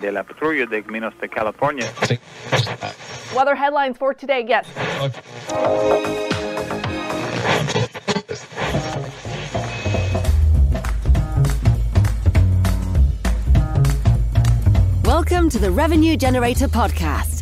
De la patrulla de Caminos de California. Weather headlines for today. Yes. Welcome to the Revenue Generator Podcast,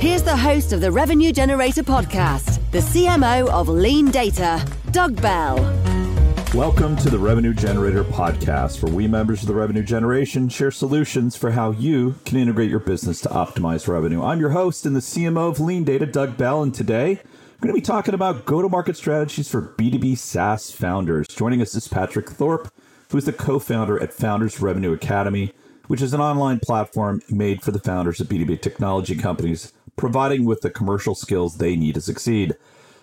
Here's the host of the Revenue Generator podcast, the CMO of LeanData, Doug Bell. Welcome to the Revenue Generator podcast, where we members of the Revenue Generation share solutions for how you can integrate your business to optimize revenue. I'm your host and the CMO of LeanData, Doug Bell, and today we're going to be talking about go to market strategies for B2B SaaS founders. Joining us is Patrick Thorp, who is the co founder at Founders Revenue Academy, which is an online platform made for the founders of B2B technology companies providing with the commercial skills they need to succeed.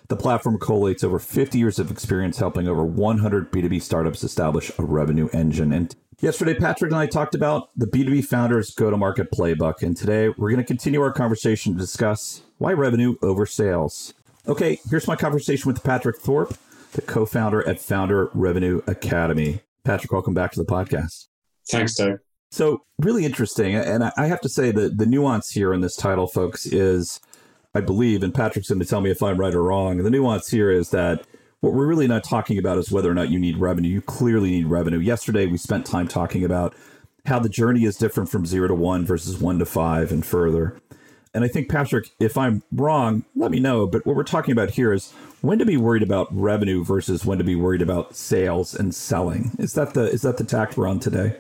The platform collates over 50 years of experience helping over 100 B2B startups establish a revenue engine. And yesterday, Patrick and I talked about the B2B founders go to market playbook. And today, we're going to continue our conversation to discuss why revenue over sales. Okay, here's my conversation with Patrick Thorp, the co founder at Founder Revenue Academy. Patrick, welcome back to the podcast. Thanks, Doug. So really interesting, and I have to say that the nuance here in this title, folks, is I believe, and Patrick's going to tell me if I'm right or wrong. The nuance here is that what we're really not talking about is whether or not you need revenue. You clearly need revenue. Yesterday, we spent time talking about how the journey is different from zero to one versus one to five and further. And I think, Patrick, if I'm wrong, let me know. But what we're talking about here is when to be worried about revenue versus when to be worried about sales and selling. Is that the is that the tact we're on today?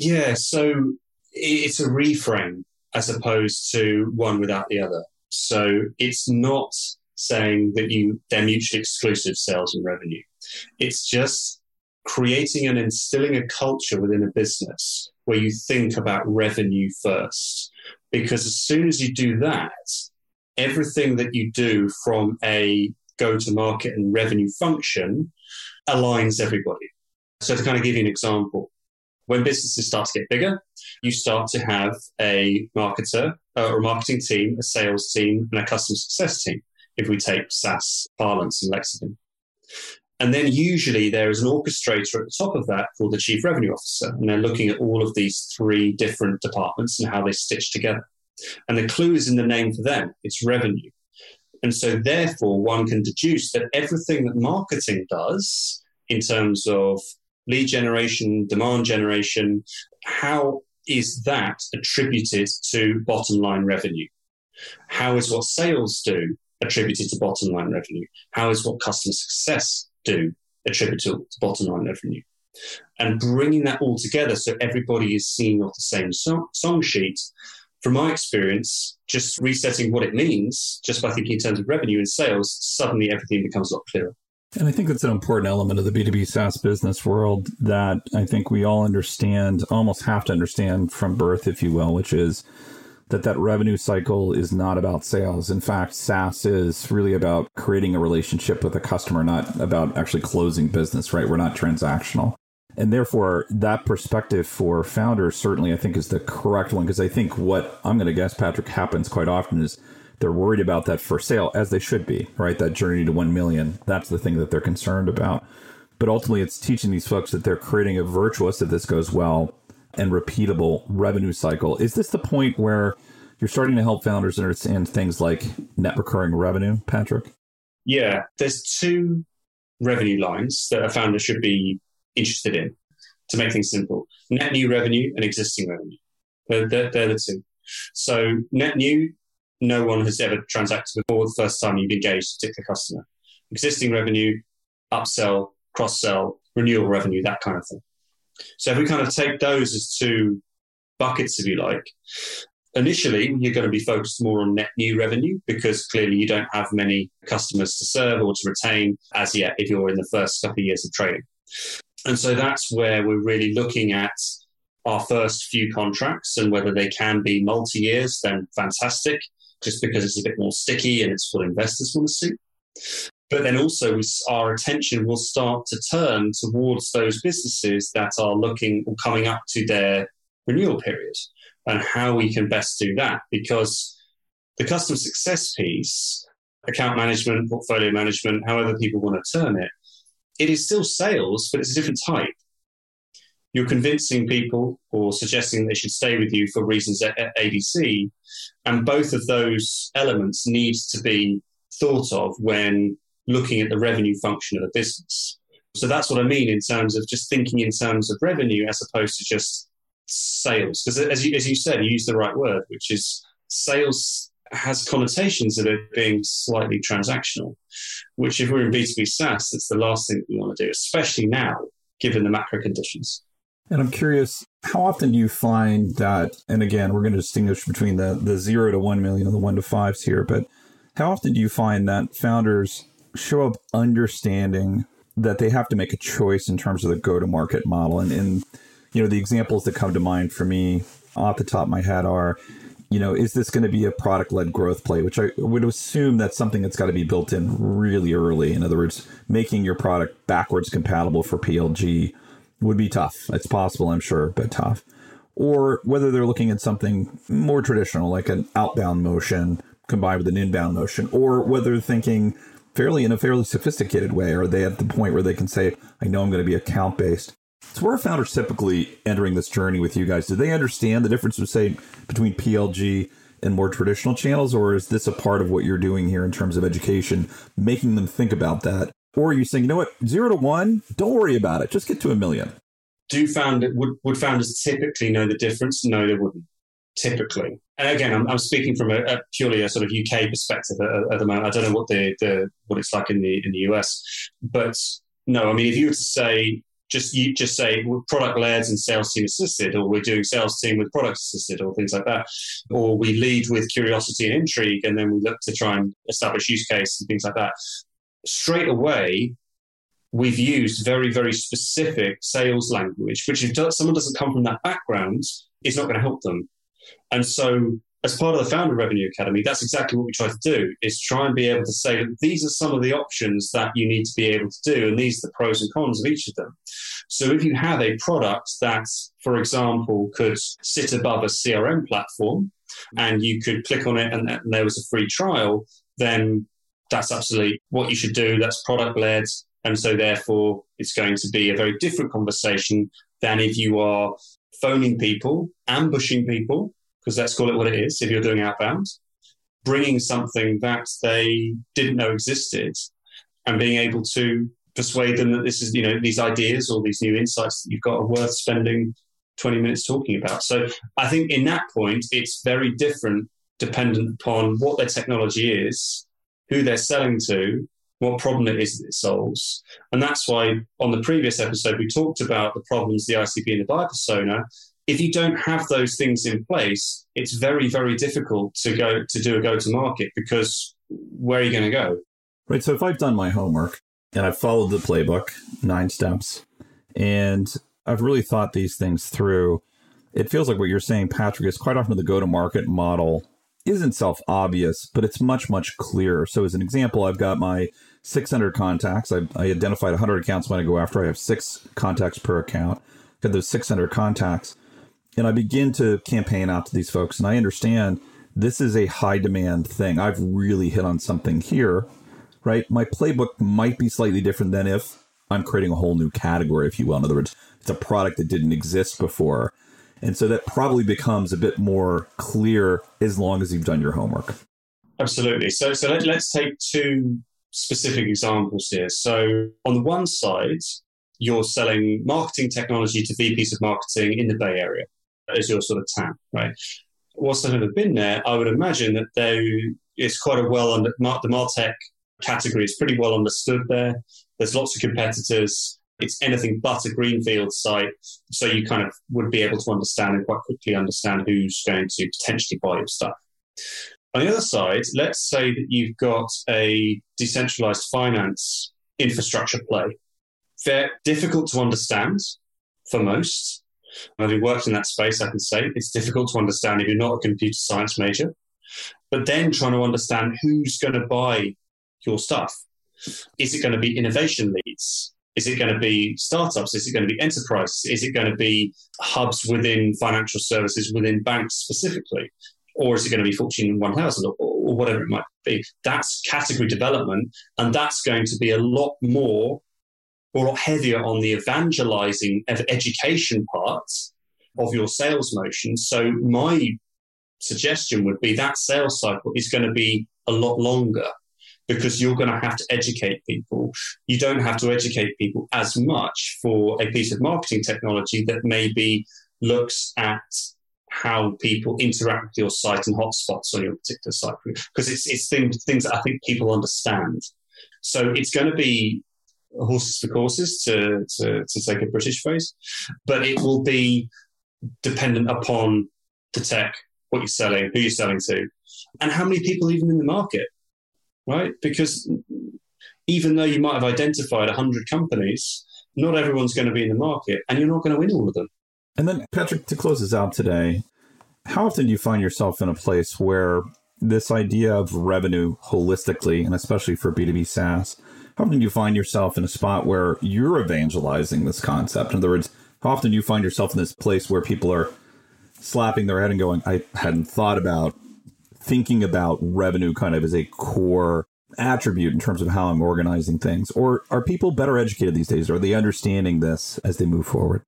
Yeah, so it's a reframe as opposed to one without the other. So it's not saying that you they're mutually exclusive sales and revenue. It's just creating and instilling a culture within a business where you think about revenue first. Because as soon as you do that, everything that you do from a go to market and revenue function aligns everybody. So to kind of give you an example, when businesses start to get bigger, you start to have a marketer uh, or a marketing team, a sales team, and a customer success team, if we take SaaS parlance and lexicon. And then usually there is an orchestrator at the top of that called the chief revenue officer. And they're looking at all of these three different departments and how they stitch together. And the clue is in the name for them it's revenue. And so, therefore, one can deduce that everything that marketing does in terms of lead generation, demand generation, how is that attributed to bottom line revenue? How is what sales do attributed to bottom line revenue? How is what customer success do attributed to bottom line revenue? And bringing that all together so everybody is singing off the same song, song sheet. From my experience, just resetting what it means, just by thinking in terms of revenue and sales, suddenly everything becomes a lot clearer. And I think that's an important element of the B2B SaaS business world that I think we all understand, almost have to understand from birth, if you will, which is that that revenue cycle is not about sales. In fact, SaaS is really about creating a relationship with a customer, not about actually closing business, right? We're not transactional. And therefore, that perspective for founders certainly I think is the correct one because I think what I'm going to guess, Patrick, happens quite often is they're worried about that for sale, as they should be, right? That journey to 1 million. That's the thing that they're concerned about. But ultimately, it's teaching these folks that they're creating a virtuous, if this goes well, and repeatable revenue cycle. Is this the point where you're starting to help founders understand things like net recurring revenue, Patrick? Yeah, there's two revenue lines that a founder should be interested in to make things simple net new revenue and existing revenue. They're, they're, they're the two. So, net new no one has ever transacted before the first time you've engaged a particular customer. Existing revenue, upsell, cross sell, renewal revenue, that kind of thing. So if we kind of take those as two buckets, if you like, initially you're going to be focused more on net new revenue because clearly you don't have many customers to serve or to retain as yet if you're in the first couple of years of trading. And so that's where we're really looking at our first few contracts and whether they can be multi years, then fantastic, just because it's a bit more sticky and it's what investors want to see. But then also, our attention will start to turn towards those businesses that are looking or coming up to their renewal period and how we can best do that. Because the customer success piece, account management, portfolio management, however people want to term it, it is still sales, but it's a different type. You're convincing people or suggesting they should stay with you for reasons at ABC. And both of those elements need to be thought of when looking at the revenue function of a business. So that's what I mean in terms of just thinking in terms of revenue as opposed to just sales. Because as you, as you said, you use the right word, which is sales has connotations of it being slightly transactional, which if we're in B2B SaaS, that's the last thing we want to do, especially now, given the macro conditions. And I'm curious, how often do you find that, and again, we're going to distinguish between the, the zero to 1 million and the one to fives here, but how often do you find that founders show up understanding that they have to make a choice in terms of the go to market model. And, and, you know, the examples that come to mind for me off the top of my head are, you know, is this going to be a product led growth play? Which I would assume that's something that's got to be built in really early. In other words, making your product backwards compatible for PLG would be tough. It's possible, I'm sure, but tough. Or whether they're looking at something more traditional, like an outbound motion combined with an inbound motion, or whether they're thinking, fairly in a fairly sophisticated way? Are they at the point where they can say, I know I'm going to be account based? So where are founders typically entering this journey with you guys? Do they understand the difference, say, between PLG and more traditional channels, or is this a part of what you're doing here in terms of education, making them think about that? Or are you saying, you know what, zero to one, don't worry about it, just get to a million? Do found would, would founders typically know the difference? No, they wouldn't typically. And again, I'm, I'm speaking from a, a, purely a sort of UK perspective at, at, the moment. I don't know what the, the what it's like in the in the US, but no, I mean, if you were to say just you just say product led and sales team assisted, or we're doing sales team with product assisted, or things like that, or we lead with curiosity and intrigue, and then we look to try and establish use case and things like that. Straight away, we've used very very specific sales language, which if someone doesn't come from that background, is not going to help them. And so as part of the Founder Revenue Academy, that's exactly what we try to do is try and be able to say that these are some of the options that you need to be able to do, and these are the pros and cons of each of them. So if you have a product that, for example, could sit above a CRM platform and you could click on it and, and there was a free trial, then that's absolutely what you should do. That's product led. And so therefore it's going to be a very different conversation than if you are phoning people, ambushing people, because let's call it what it is if you're doing outbound, bringing something that they didn't know existed and being able to persuade them that this is, you know, these ideas or these new insights that you've got are worth spending 20 minutes talking about. So I think in that point, it's very different dependent upon what their technology is, who they're selling to, what problem it is that it solves. And that's why on the previous episode, we talked about the problems, the ICP and the buyer persona. If you don't have those things in place, it's very, very difficult to go to do a go to market because where are you going to go? Right. So if I've done my homework and I've followed the playbook, nine steps, and I've really thought these things through, it feels like what you're saying, Patrick, is quite often the go to market model isn't self obvious, but it's much, much clearer. So, as an example, I've got my 600 contacts. I, I identified 100 accounts when I go after. I have six contacts per account. I've Got those 600 contacts. And I begin to campaign out to these folks. And I understand this is a high demand thing. I've really hit on something here, right? My playbook might be slightly different than if I'm creating a whole new category, if you will. In other words, it's a product that didn't exist before. And so that probably becomes a bit more clear as long as you've done your homework. Absolutely. So, so let, us take two specific examples here. So, on the one side, you're selling marketing technology to VPs of marketing in the Bay Area as your sort of TAM, right? Whilst I've never been there, I would imagine that there is quite a well under the Martech category is pretty well understood there. There's lots of competitors. It's anything but a greenfield site, so you kind of would be able to understand and quite quickly understand who's going to potentially buy your stuff. On the other side, let's say that you've got a decentralized finance infrastructure play. They're difficult to understand for most, Having worked in that space, I can say it's difficult to understand if you're not a computer science major. But then trying to understand who's going to buy your stuff. Is it going to be innovation leads? Is it going to be startups? Is it going to be enterprises? Is it going to be hubs within financial services, within banks specifically? Or is it going to be Fortune 1000 or, or whatever it might be? That's category development. And that's going to be a lot more or a lot heavier on the evangelizing of education parts of your sales motion. So my suggestion would be that sales cycle is going to be a lot longer because you're going to have to educate people. You don't have to educate people as much for a piece of marketing technology that maybe looks at how people interact with your site and hotspots on your particular site because it's it's things things that I think people understand. So it's going to be horses for courses to, to, to take a British phrase, but it will be dependent upon the tech, what you're selling, who you're selling to, and how many people even in the market, right? Because even though you might have identified 100 companies, not everyone's going to be in the market, and you're not going to win all of them. And then, Patrick, to close this out today, how often do you find yourself in a place where this idea of revenue holistically, and especially for B2B SaaS, how often do you find yourself in a spot where you're evangelizing this concept? In other words, how often do you find yourself in this place where people are slapping their head and going, I hadn't thought about thinking about revenue kind of as a core attribute in terms of how I'm organizing things? Or are people better educated these days? Are they understanding this as they move forward?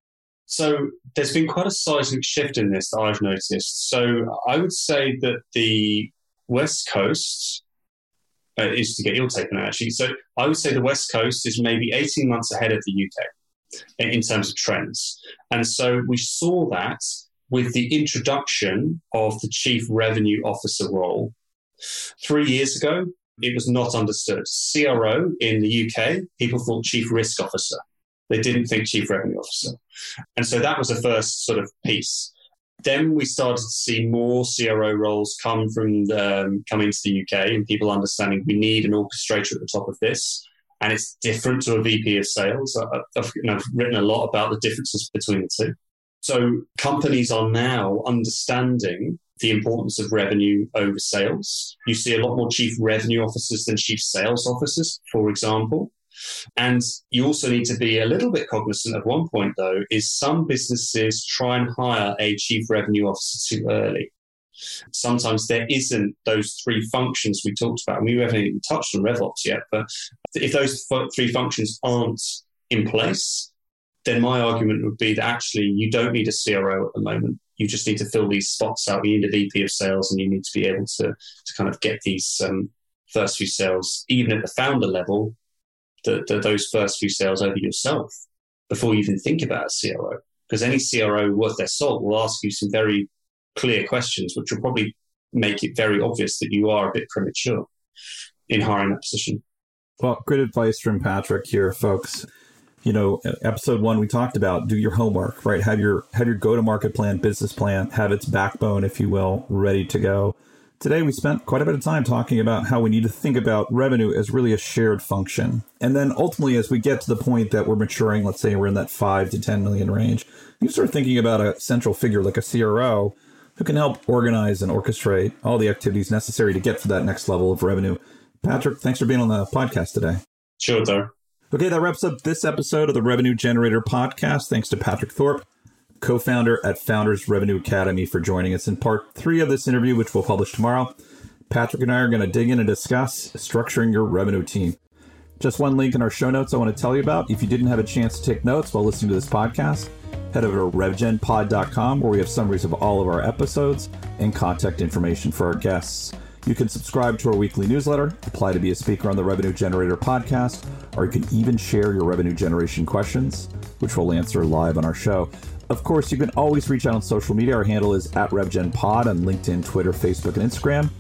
So there's been quite a seismic shift in this that I've noticed. So I would say that the West Coast uh, is to get your take on it actually. So I would say the West Coast is maybe 18 months ahead of the UK in terms of trends. And so we saw that with the introduction of the chief revenue officer role. Three years ago, it was not understood. CRO in the UK, people thought chief risk officer. They didn't think chief revenue officer. And so that was the first sort of piece. Then we started to see more CRO roles come from the, um, come into the UK and people understanding we need an orchestrator at the top of this. And it's different to a VP of sales. I've, I've written a lot about the differences between the two. So companies are now understanding the importance of revenue over sales. You see a lot more chief revenue officers than chief sales officers, for example. And you also need to be a little bit cognizant of one point, though, is some businesses try and hire a chief revenue officer too early. Sometimes there isn't those three functions we talked about. We haven't even touched on RevOps yet, but if those three functions aren't in place, then my argument would be that actually you don't need a CRO at the moment. You just need to fill these spots out. You need a VP of sales, and you need to be able to to kind of get these um, first few sales, even at the founder level, the, the, those first few sales over yourself before you even think about a CRO. Because any CRO worth their salt will ask you some very clear questions, which will probably make it very obvious that you are a bit premature in hiring that position. Well, great advice from Patrick here, folks. You know, episode one we talked about do your homework, right? Have your have your go to market plan, business plan, have its backbone, if you will, ready to go. Today, we spent quite a bit of time talking about how we need to think about revenue as really a shared function. And then ultimately, as we get to the point that we're maturing, let's say we're in that five to 10 million range, you start thinking about a central figure like a CRO who can help organize and orchestrate all the activities necessary to get to that next level of revenue. Patrick, thanks for being on the podcast today. Sure, sir. Okay, that wraps up this episode of the Revenue Generator podcast. Thanks to Patrick Thorp co founder at Founders Revenue Academy, for joining us in part three of this interview, which we'll publish tomorrow. Patrick and I are going to dig in and discuss structuring your revenue team. Just one link in our show notes I want to tell you about. If you didn't have a chance to take notes while listening to this podcast, head over to revgenpod.com where we have summaries of all of our episodes and contact information for our guests. You can subscribe to our weekly newsletter, apply to be a speaker on the Revenue Generator podcast, or you can even share your revenue generation questions, which we'll answer live on our show. Of course, you can always reach out on social media. Our handle is at RevGenPod on LinkedIn, Twitter, Facebook, and Instagram.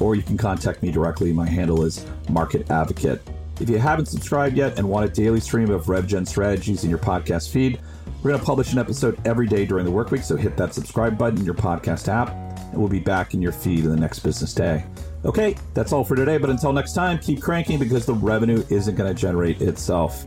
Or you can contact me directly. My handle is Market Advocate. If you haven't subscribed yet and want a daily stream of RevGen strategies in your podcast feed, we're going to publish an episode every day during the work week, so hit that subscribe button in your podcast app, and we'll be back in your feed in the next business day. Okay, that's all for today, but until next time, keep cranking because the revenue isn't going to generate itself.